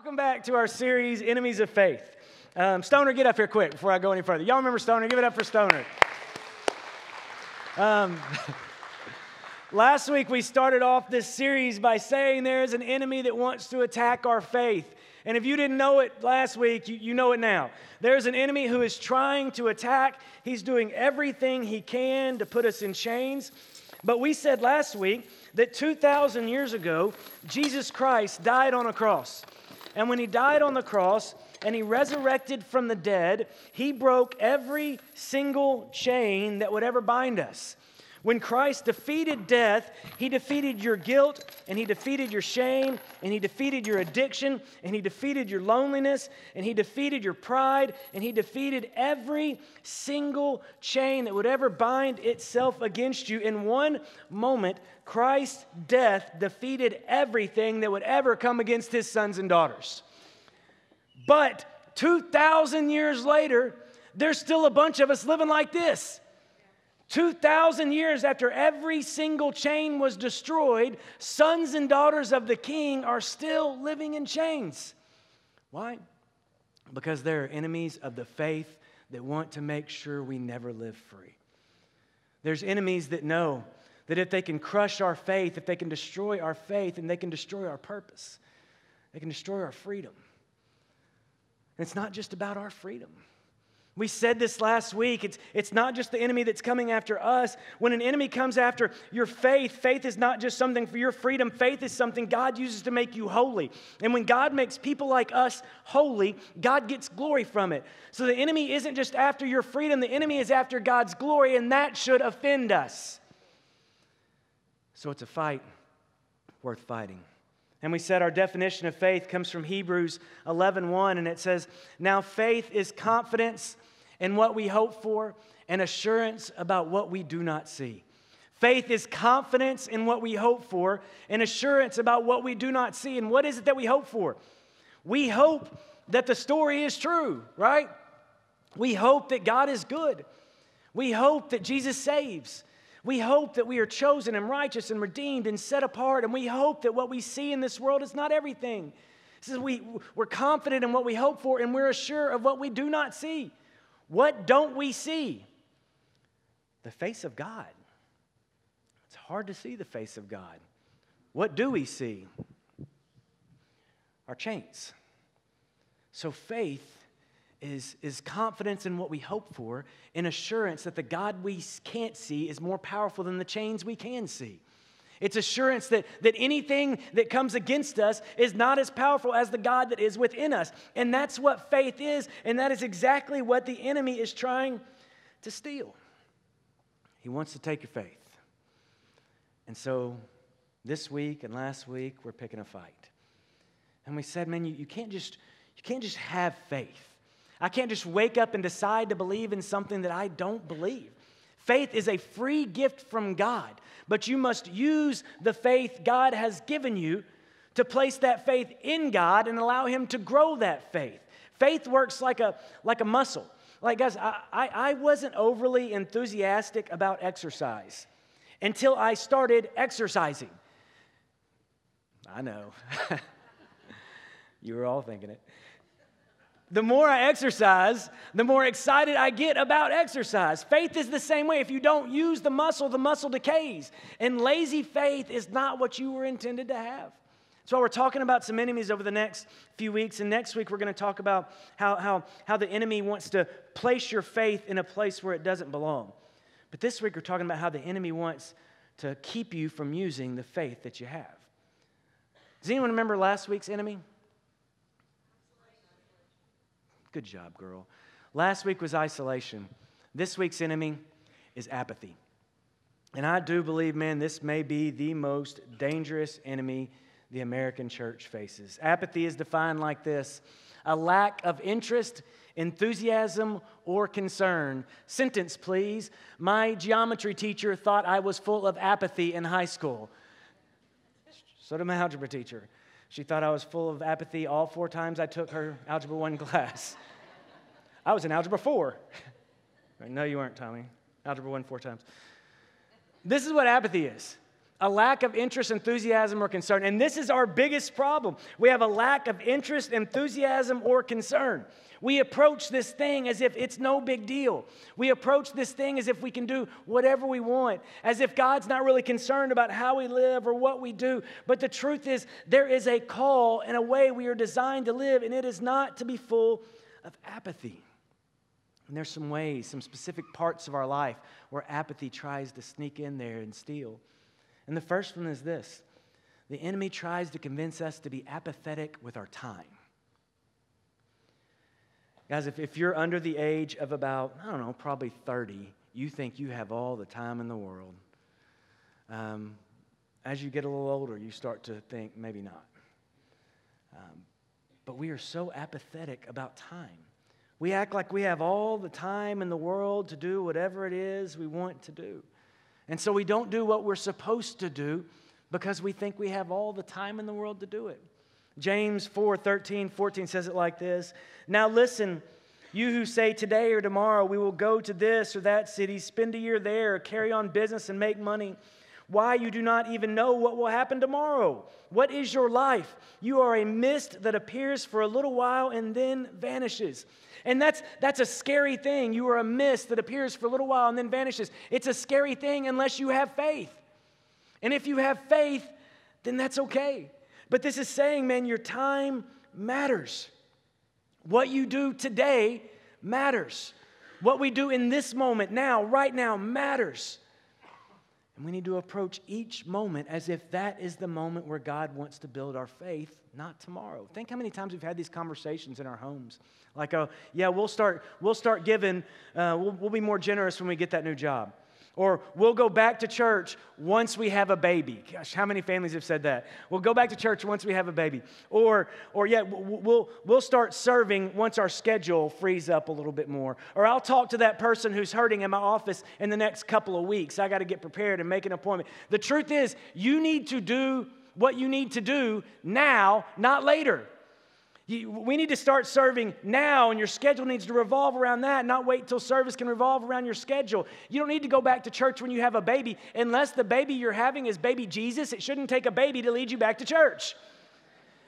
Welcome back to our series, Enemies of Faith. Um, Stoner, get up here quick before I go any further. Y'all remember Stoner? Give it up for Stoner. Um, last week we started off this series by saying there is an enemy that wants to attack our faith. And if you didn't know it last week, you, you know it now. There's an enemy who is trying to attack. He's doing everything he can to put us in chains. But we said last week that 2,000 years ago, Jesus Christ died on a cross. And when he died on the cross and he resurrected from the dead, he broke every single chain that would ever bind us. When Christ defeated death, he defeated your guilt and he defeated your shame and he defeated your addiction and he defeated your loneliness and he defeated your pride and he defeated every single chain that would ever bind itself against you. In one moment, Christ's death defeated everything that would ever come against his sons and daughters. But 2,000 years later, there's still a bunch of us living like this. 2,000 years after every single chain was destroyed, sons and daughters of the king are still living in chains. Why? Because there are enemies of the faith that want to make sure we never live free. There's enemies that know that if they can crush our faith, if they can destroy our faith, and they can destroy our purpose, they can destroy our freedom. And it's not just about our freedom. We said this last week. It's, it's not just the enemy that's coming after us. When an enemy comes after your faith, faith is not just something for your freedom. Faith is something God uses to make you holy. And when God makes people like us holy, God gets glory from it. So the enemy isn't just after your freedom, the enemy is after God's glory, and that should offend us. So it's a fight worth fighting. And we said our definition of faith comes from Hebrews 11:1 and it says, "Now faith is confidence in what we hope for and assurance about what we do not see. Faith is confidence in what we hope for and assurance about what we do not see. And what is it that we hope for? We hope that the story is true, right? We hope that God is good. We hope that Jesus saves. We hope that we are chosen and righteous and redeemed and set apart. And we hope that what we see in this world is not everything. This is we, we're confident in what we hope for and we're assured of what we do not see. What don't we see? The face of God. It's hard to see the face of God. What do we see? Our chains. So faith is, is confidence in what we hope for and assurance that the God we can't see is more powerful than the chains we can see. It's assurance that, that anything that comes against us is not as powerful as the God that is within us. And that's what faith is, and that is exactly what the enemy is trying to steal. He wants to take your faith. And so this week and last week, we're picking a fight. And we said, man, you, you, can't just, you can't just have faith. I can't just wake up and decide to believe in something that I don't believe. Faith is a free gift from God, but you must use the faith God has given you to place that faith in God and allow Him to grow that faith. Faith works like a, like a muscle. Like, guys, I, I, I wasn't overly enthusiastic about exercise until I started exercising. I know. you were all thinking it the more I exercise, the more excited I get about exercise. Faith is the same way. If you don't use the muscle, the muscle decays. And lazy faith is not what you were intended to have. So we're talking about some enemies over the next few weeks. And next week, we're going to talk about how, how, how the enemy wants to place your faith in a place where it doesn't belong. But this week, we're talking about how the enemy wants to keep you from using the faith that you have. Does anyone remember last week's enemy? Good job, girl. Last week was isolation. This week's enemy is apathy. And I do believe, man, this may be the most dangerous enemy the American church faces. Apathy is defined like this a lack of interest, enthusiasm, or concern. Sentence, please. My geometry teacher thought I was full of apathy in high school. So did my algebra teacher. She thought I was full of apathy all four times I took her Algebra 1 class. I was in Algebra 4. no, you weren't, Tommy. Algebra 1 four times. This is what apathy is a lack of interest, enthusiasm, or concern. And this is our biggest problem. We have a lack of interest, enthusiasm, or concern. We approach this thing as if it's no big deal. We approach this thing as if we can do whatever we want, as if God's not really concerned about how we live or what we do. But the truth is, there is a call and a way we are designed to live, and it is not to be full of apathy. And there's some ways, some specific parts of our life where apathy tries to sneak in there and steal. And the first one is this the enemy tries to convince us to be apathetic with our time. Guys, if, if you're under the age of about, I don't know, probably 30, you think you have all the time in the world. Um, as you get a little older, you start to think maybe not. Um, but we are so apathetic about time. We act like we have all the time in the world to do whatever it is we want to do. And so we don't do what we're supposed to do because we think we have all the time in the world to do it. James 4 13, 14 says it like this Now listen, you who say today or tomorrow we will go to this or that city, spend a year there, carry on business and make money. Why you do not even know what will happen tomorrow? What is your life? You are a mist that appears for a little while and then vanishes. And that's, that's a scary thing. You are a mist that appears for a little while and then vanishes. It's a scary thing unless you have faith. And if you have faith, then that's okay. But this is saying, man, your time matters. What you do today matters. What we do in this moment, now, right now, matters. And we need to approach each moment as if that is the moment where God wants to build our faith, not tomorrow. Think how many times we've had these conversations in our homes. Like, oh, yeah, we'll start, we'll start giving, uh, we'll, we'll be more generous when we get that new job. Or we'll go back to church once we have a baby. Gosh, how many families have said that? We'll go back to church once we have a baby. Or, or yeah, we'll, we'll start serving once our schedule frees up a little bit more. Or I'll talk to that person who's hurting in my office in the next couple of weeks. I got to get prepared and make an appointment. The truth is, you need to do what you need to do now, not later. We need to start serving now, and your schedule needs to revolve around that, not wait till service can revolve around your schedule. You don't need to go back to church when you have a baby, unless the baby you're having is baby Jesus. It shouldn't take a baby to lead you back to church.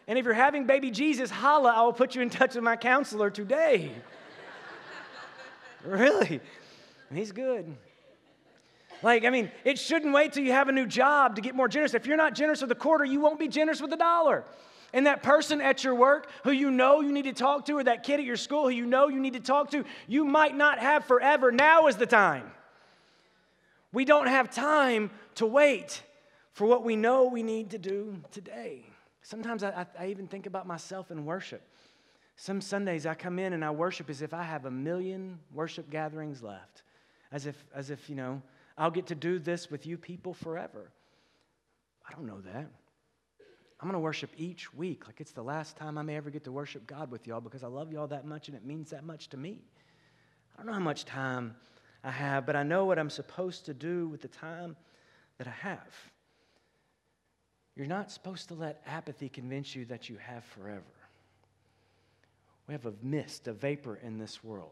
And if you're having baby Jesus, holla, I will put you in touch with my counselor today. really? He's good. Like, I mean, it shouldn't wait till you have a new job to get more generous. If you're not generous with a quarter, you won't be generous with a dollar. And that person at your work who you know you need to talk to, or that kid at your school who you know you need to talk to, you might not have forever. Now is the time. We don't have time to wait for what we know we need to do today. Sometimes I, I, even think about myself in worship. Some Sundays I come in and I worship as if I have a million worship gatherings left, as if, as if you know, I'll get to do this with you people forever. I don't know that. I'm going to worship each week like it's the last time I may ever get to worship God with y'all because I love y'all that much and it means that much to me. I don't know how much time I have, but I know what I'm supposed to do with the time that I have. You're not supposed to let apathy convince you that you have forever. We have a mist, a vapor in this world.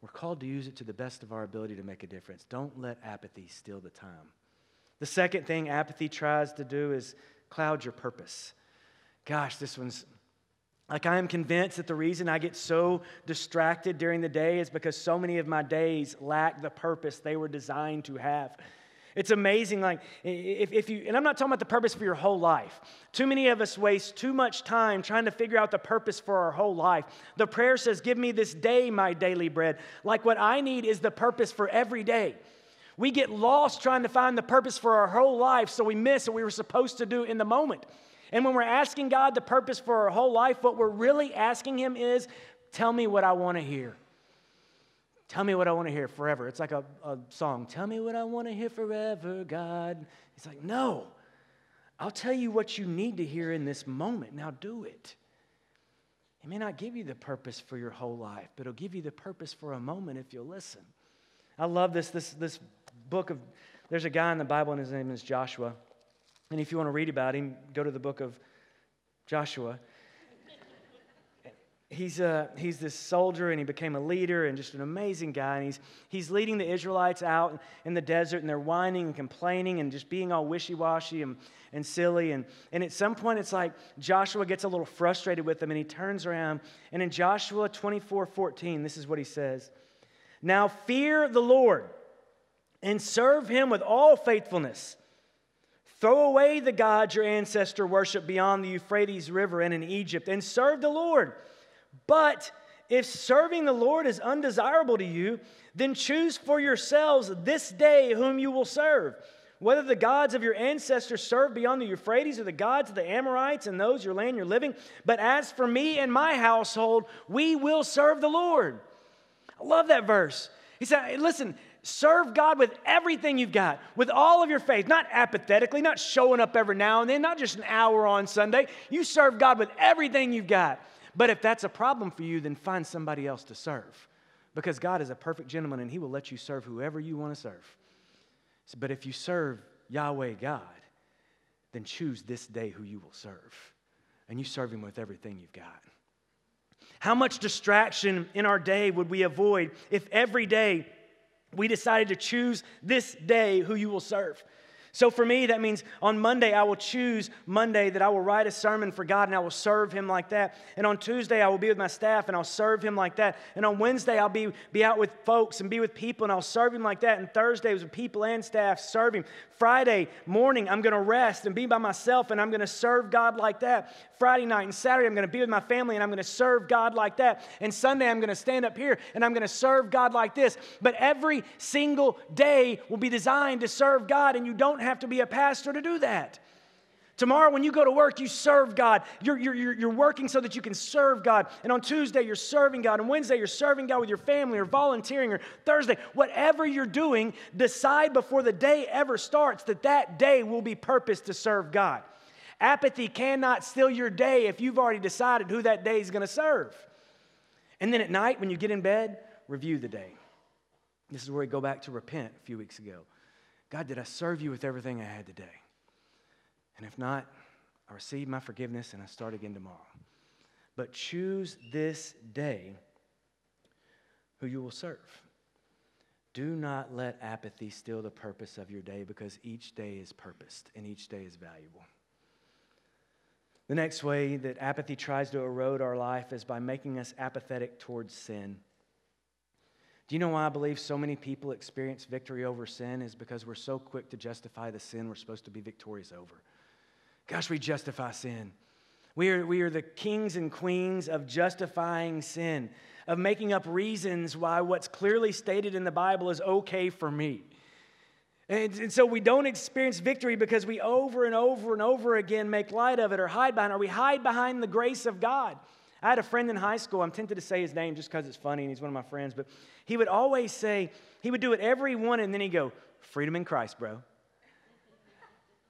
We're called to use it to the best of our ability to make a difference. Don't let apathy steal the time. The second thing apathy tries to do is cloud your purpose. Gosh, this one's like, I am convinced that the reason I get so distracted during the day is because so many of my days lack the purpose they were designed to have. It's amazing, like, if, if you, and I'm not talking about the purpose for your whole life. Too many of us waste too much time trying to figure out the purpose for our whole life. The prayer says, Give me this day my daily bread. Like, what I need is the purpose for every day. We get lost trying to find the purpose for our whole life, so we miss what we were supposed to do in the moment. And when we're asking God the purpose for our whole life, what we're really asking Him is, Tell me what I want to hear. Tell me what I want to hear forever. It's like a, a song. Tell me what I want to hear forever, God. He's like, No, I'll tell you what you need to hear in this moment. Now do it. He may not give you the purpose for your whole life, but He'll give you the purpose for a moment if you'll listen. I love this, this, this book of, there's a guy in the Bible, and his name is Joshua. And if you want to read about him, go to the book of Joshua. he's, a, he's this soldier and he became a leader and just an amazing guy. And he's, he's leading the Israelites out in the desert and they're whining and complaining and just being all wishy washy and, and silly. And, and at some point, it's like Joshua gets a little frustrated with them and he turns around. And in Joshua 24 14, this is what he says Now fear the Lord and serve him with all faithfulness. Throw away the gods your ancestor worshiped beyond the Euphrates River and in Egypt, and serve the Lord. But if serving the Lord is undesirable to you, then choose for yourselves this day whom you will serve. Whether the gods of your ancestors served beyond the Euphrates or the gods of the Amorites and those your land you're living. But as for me and my household, we will serve the Lord. I love that verse. He said, listen, Serve God with everything you've got, with all of your faith, not apathetically, not showing up every now and then, not just an hour on Sunday. You serve God with everything you've got. But if that's a problem for you, then find somebody else to serve. Because God is a perfect gentleman and He will let you serve whoever you want to serve. But if you serve Yahweh God, then choose this day who you will serve. And you serve Him with everything you've got. How much distraction in our day would we avoid if every day we decided to choose this day who you will serve. So for me, that means on Monday, I will choose Monday that I will write a sermon for God and I will serve Him like that. And on Tuesday, I will be with my staff and I'll serve Him like that. And on Wednesday, I'll be, be out with folks and be with people and I'll serve Him like that. And Thursday was with people and staff serving. Friday morning, I'm going to rest and be by myself and I'm going to serve God like that. Friday night and Saturday, I'm going to be with my family and I'm going to serve God like that. And Sunday, I'm going to stand up here and I'm going to serve God like this. But every single day will be designed to serve God, and you don't have to be a pastor to do that. Tomorrow, when you go to work, you serve God. You're, you're, you're working so that you can serve God. And on Tuesday, you're serving God. And Wednesday, you're serving God with your family or volunteering. Or Thursday, whatever you're doing, decide before the day ever starts that that day will be purposed to serve God. Apathy cannot steal your day if you've already decided who that day is going to serve. And then at night, when you get in bed, review the day. This is where we go back to repent a few weeks ago. God, did I serve you with everything I had today? And if not, I receive my forgiveness and I start again tomorrow. But choose this day who you will serve. Do not let apathy steal the purpose of your day because each day is purposed and each day is valuable. The next way that apathy tries to erode our life is by making us apathetic towards sin. Do you know why I believe so many people experience victory over sin? Is because we're so quick to justify the sin we're supposed to be victorious over. Gosh, we justify sin. We are, we are the kings and queens of justifying sin, of making up reasons why what's clearly stated in the Bible is okay for me. And, and, so we don't experience victory because we over and over and over again make light of it or hide behind it, or we hide behind the grace of God. I had a friend in high school, I'm tempted to say his name just because it's funny and he's one of my friends, but he would always say, he would do it every one, and then he'd go, Freedom in Christ, bro.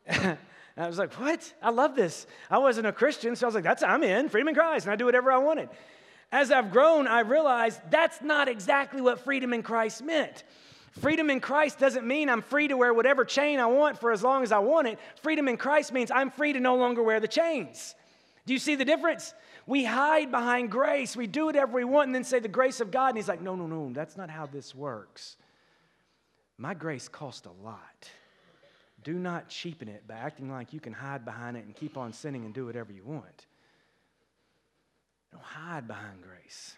and I was like, What? I love this. I wasn't a Christian, so I was like, That's, I'm in, freedom in Christ, and I do whatever I wanted. As I've grown, I realized that's not exactly what freedom in Christ meant. Freedom in Christ doesn't mean I'm free to wear whatever chain I want for as long as I want it. Freedom in Christ means I'm free to no longer wear the chains. Do you see the difference? We hide behind grace. We do whatever we want and then say the grace of God. And He's like, no, no, no, that's not how this works. My grace cost a lot. Do not cheapen it by acting like you can hide behind it and keep on sinning and do whatever you want. Don't hide behind grace.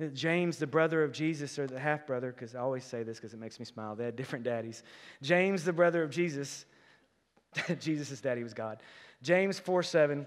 Uh, James, the brother of Jesus, or the half brother, because I always say this because it makes me smile. They had different daddies. James, the brother of Jesus, Jesus' daddy was God. James 4 7.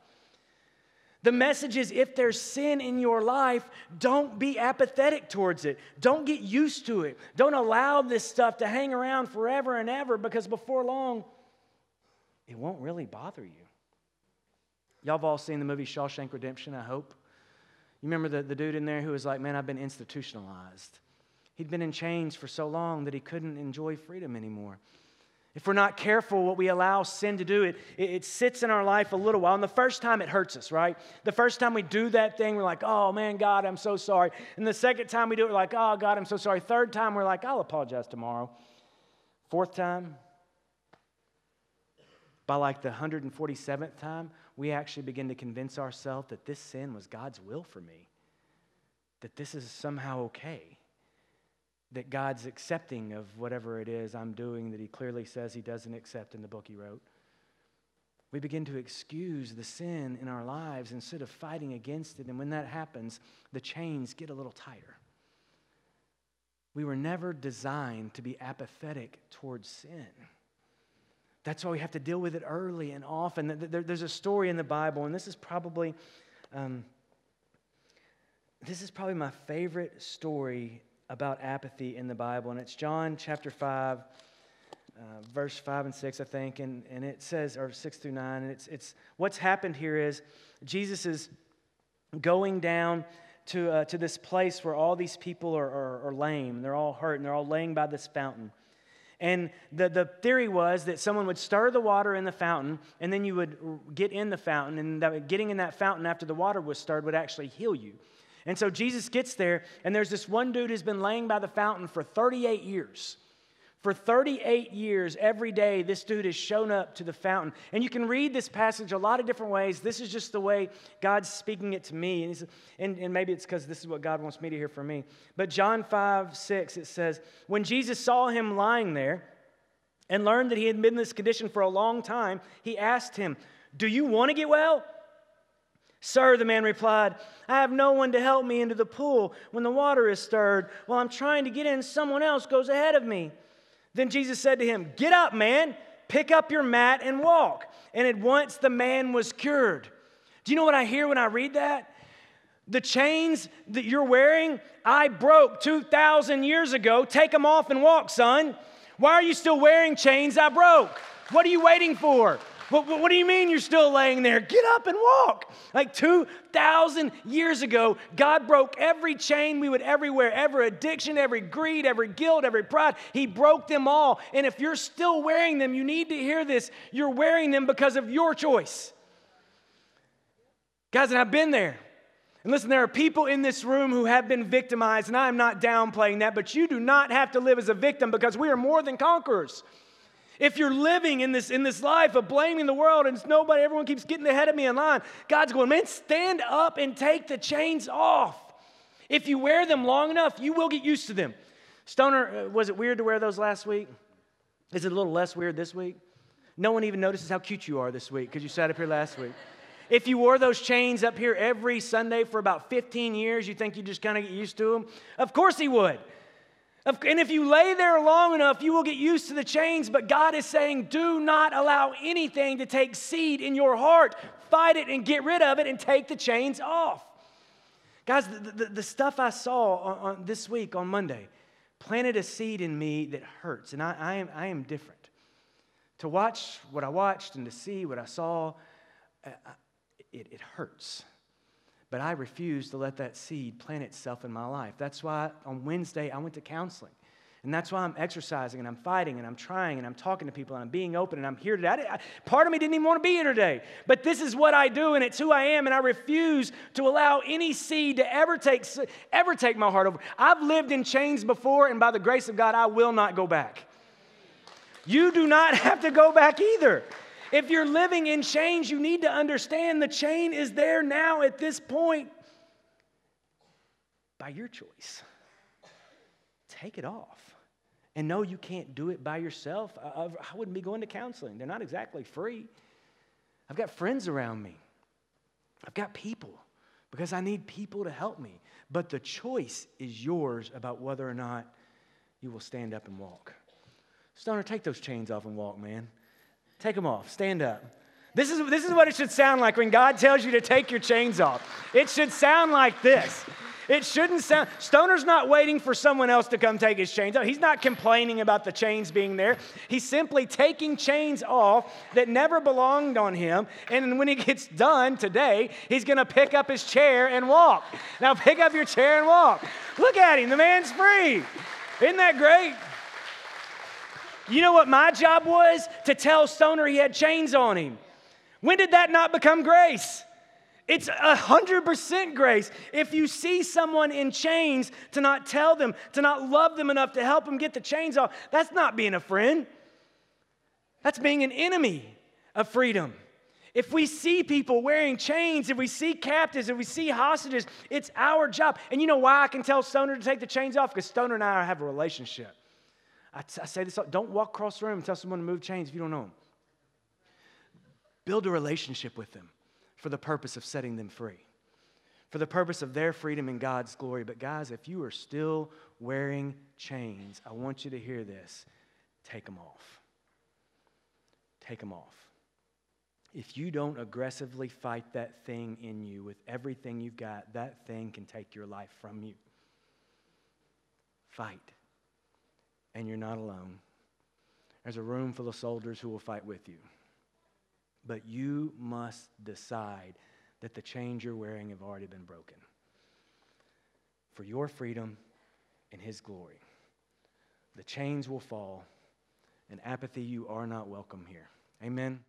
The message is if there's sin in your life, don't be apathetic towards it. Don't get used to it. Don't allow this stuff to hang around forever and ever because before long, it won't really bother you. Y'all have all seen the movie Shawshank Redemption, I hope. You remember the, the dude in there who was like, Man, I've been institutionalized. He'd been in chains for so long that he couldn't enjoy freedom anymore. If we're not careful, what we allow sin to do, it, it, sits in our life a little while. And the first time it hurts us, right? The first time we do that thing, we're like, oh man, God, I'm so sorry. And the second time we do it, we're like, oh God, I'm so sorry. Third time, we're like, I'll apologize tomorrow. Fourth time, by like the 147th time, we actually begin to convince ourselves that this sin was God's will for me, that this is somehow okay that God's accepting of whatever it is I'm doing that He clearly says He doesn't accept in the book He wrote. We begin to excuse the sin in our lives instead of fighting against it. And when that happens, the chains get a little tighter. We were never designed to be apathetic towards sin. That's why we have to deal with it early and often. There's a story in the Bible, and this is probably. Um, this is probably my favorite story about apathy in the Bible, and it's John chapter 5, uh, verse 5 and 6, I think, and, and it says, or 6 through 9, and it's, it's what's happened here is Jesus is going down to, uh, to this place where all these people are, are, are lame, they're all hurt, and they're all laying by this fountain. And the, the theory was that someone would stir the water in the fountain, and then you would get in the fountain, and that getting in that fountain after the water was stirred would actually heal you. And so Jesus gets there, and there's this one dude who's been laying by the fountain for 38 years. For 38 years, every day, this dude has shown up to the fountain. And you can read this passage a lot of different ways. This is just the way God's speaking it to me. And, and, and maybe it's because this is what God wants me to hear from me. But John 5, 6, it says, When Jesus saw him lying there and learned that he had been in this condition for a long time, he asked him, Do you want to get well? Sir, the man replied, I have no one to help me into the pool when the water is stirred. While I'm trying to get in, someone else goes ahead of me. Then Jesus said to him, Get up, man, pick up your mat and walk. And at once the man was cured. Do you know what I hear when I read that? The chains that you're wearing, I broke 2,000 years ago. Take them off and walk, son. Why are you still wearing chains I broke? What are you waiting for? What, what do you mean you're still laying there? Get up and walk. Like 2,000 years ago, God broke every chain we would everywhere, every addiction, every greed, every guilt, every pride. He broke them all. And if you're still wearing them, you need to hear this. You're wearing them because of your choice. Guys, and I've been there. And listen, there are people in this room who have been victimized, and I'm not downplaying that, but you do not have to live as a victim because we are more than conquerors. If you're living in this, in this life of blaming the world and it's nobody, everyone keeps getting ahead of me in line, God's going, man, stand up and take the chains off. If you wear them long enough, you will get used to them. Stoner, uh, was it weird to wear those last week? Is it a little less weird this week? No one even notices how cute you are this week because you sat up here last week. If you wore those chains up here every Sunday for about 15 years, you think you just kind of get used to them? Of course he would. And if you lay there long enough, you will get used to the chains. But God is saying, do not allow anything to take seed in your heart. Fight it and get rid of it and take the chains off. Guys, the, the, the stuff I saw on, on, this week on Monday planted a seed in me that hurts. And I, I, am, I am different. To watch what I watched and to see what I saw, uh, it, it hurts. But I refuse to let that seed plant itself in my life. That's why on Wednesday I went to counseling. And that's why I'm exercising and I'm fighting and I'm trying and I'm talking to people and I'm being open and I'm here today. I, I, part of me didn't even want to be here today, but this is what I do and it's who I am and I refuse to allow any seed to ever take, ever take my heart over. I've lived in chains before and by the grace of God, I will not go back. You do not have to go back either. If you're living in chains, you need to understand the chain is there now at this point by your choice. Take it off. And no, you can't do it by yourself. I, I wouldn't be going to counseling, they're not exactly free. I've got friends around me, I've got people because I need people to help me. But the choice is yours about whether or not you will stand up and walk. Stoner, take those chains off and walk, man. Take them off. Stand up. This is, this is what it should sound like when God tells you to take your chains off. It should sound like this. It shouldn't sound, Stoner's not waiting for someone else to come take his chains off. He's not complaining about the chains being there. He's simply taking chains off that never belonged on him. And when he gets done today, he's going to pick up his chair and walk. Now, pick up your chair and walk. Look at him. The man's free. Isn't that great? You know what my job was? To tell Stoner he had chains on him. When did that not become grace? It's a hundred percent grace. If you see someone in chains, to not tell them, to not love them enough to help them get the chains off, that's not being a friend. That's being an enemy of freedom. If we see people wearing chains, if we see captives, if we see hostages, it's our job. And you know why I can tell Stoner to take the chains off? Because Stoner and I have a relationship. I, t- I say this don't walk across the room and tell someone to move chains if you don't know them. Build a relationship with them for the purpose of setting them free, for the purpose of their freedom and God's glory. But, guys, if you are still wearing chains, I want you to hear this take them off. Take them off. If you don't aggressively fight that thing in you with everything you've got, that thing can take your life from you. Fight. And you're not alone. There's a room full of soldiers who will fight with you. But you must decide that the chains you're wearing have already been broken for your freedom and His glory. The chains will fall, and apathy, you are not welcome here. Amen.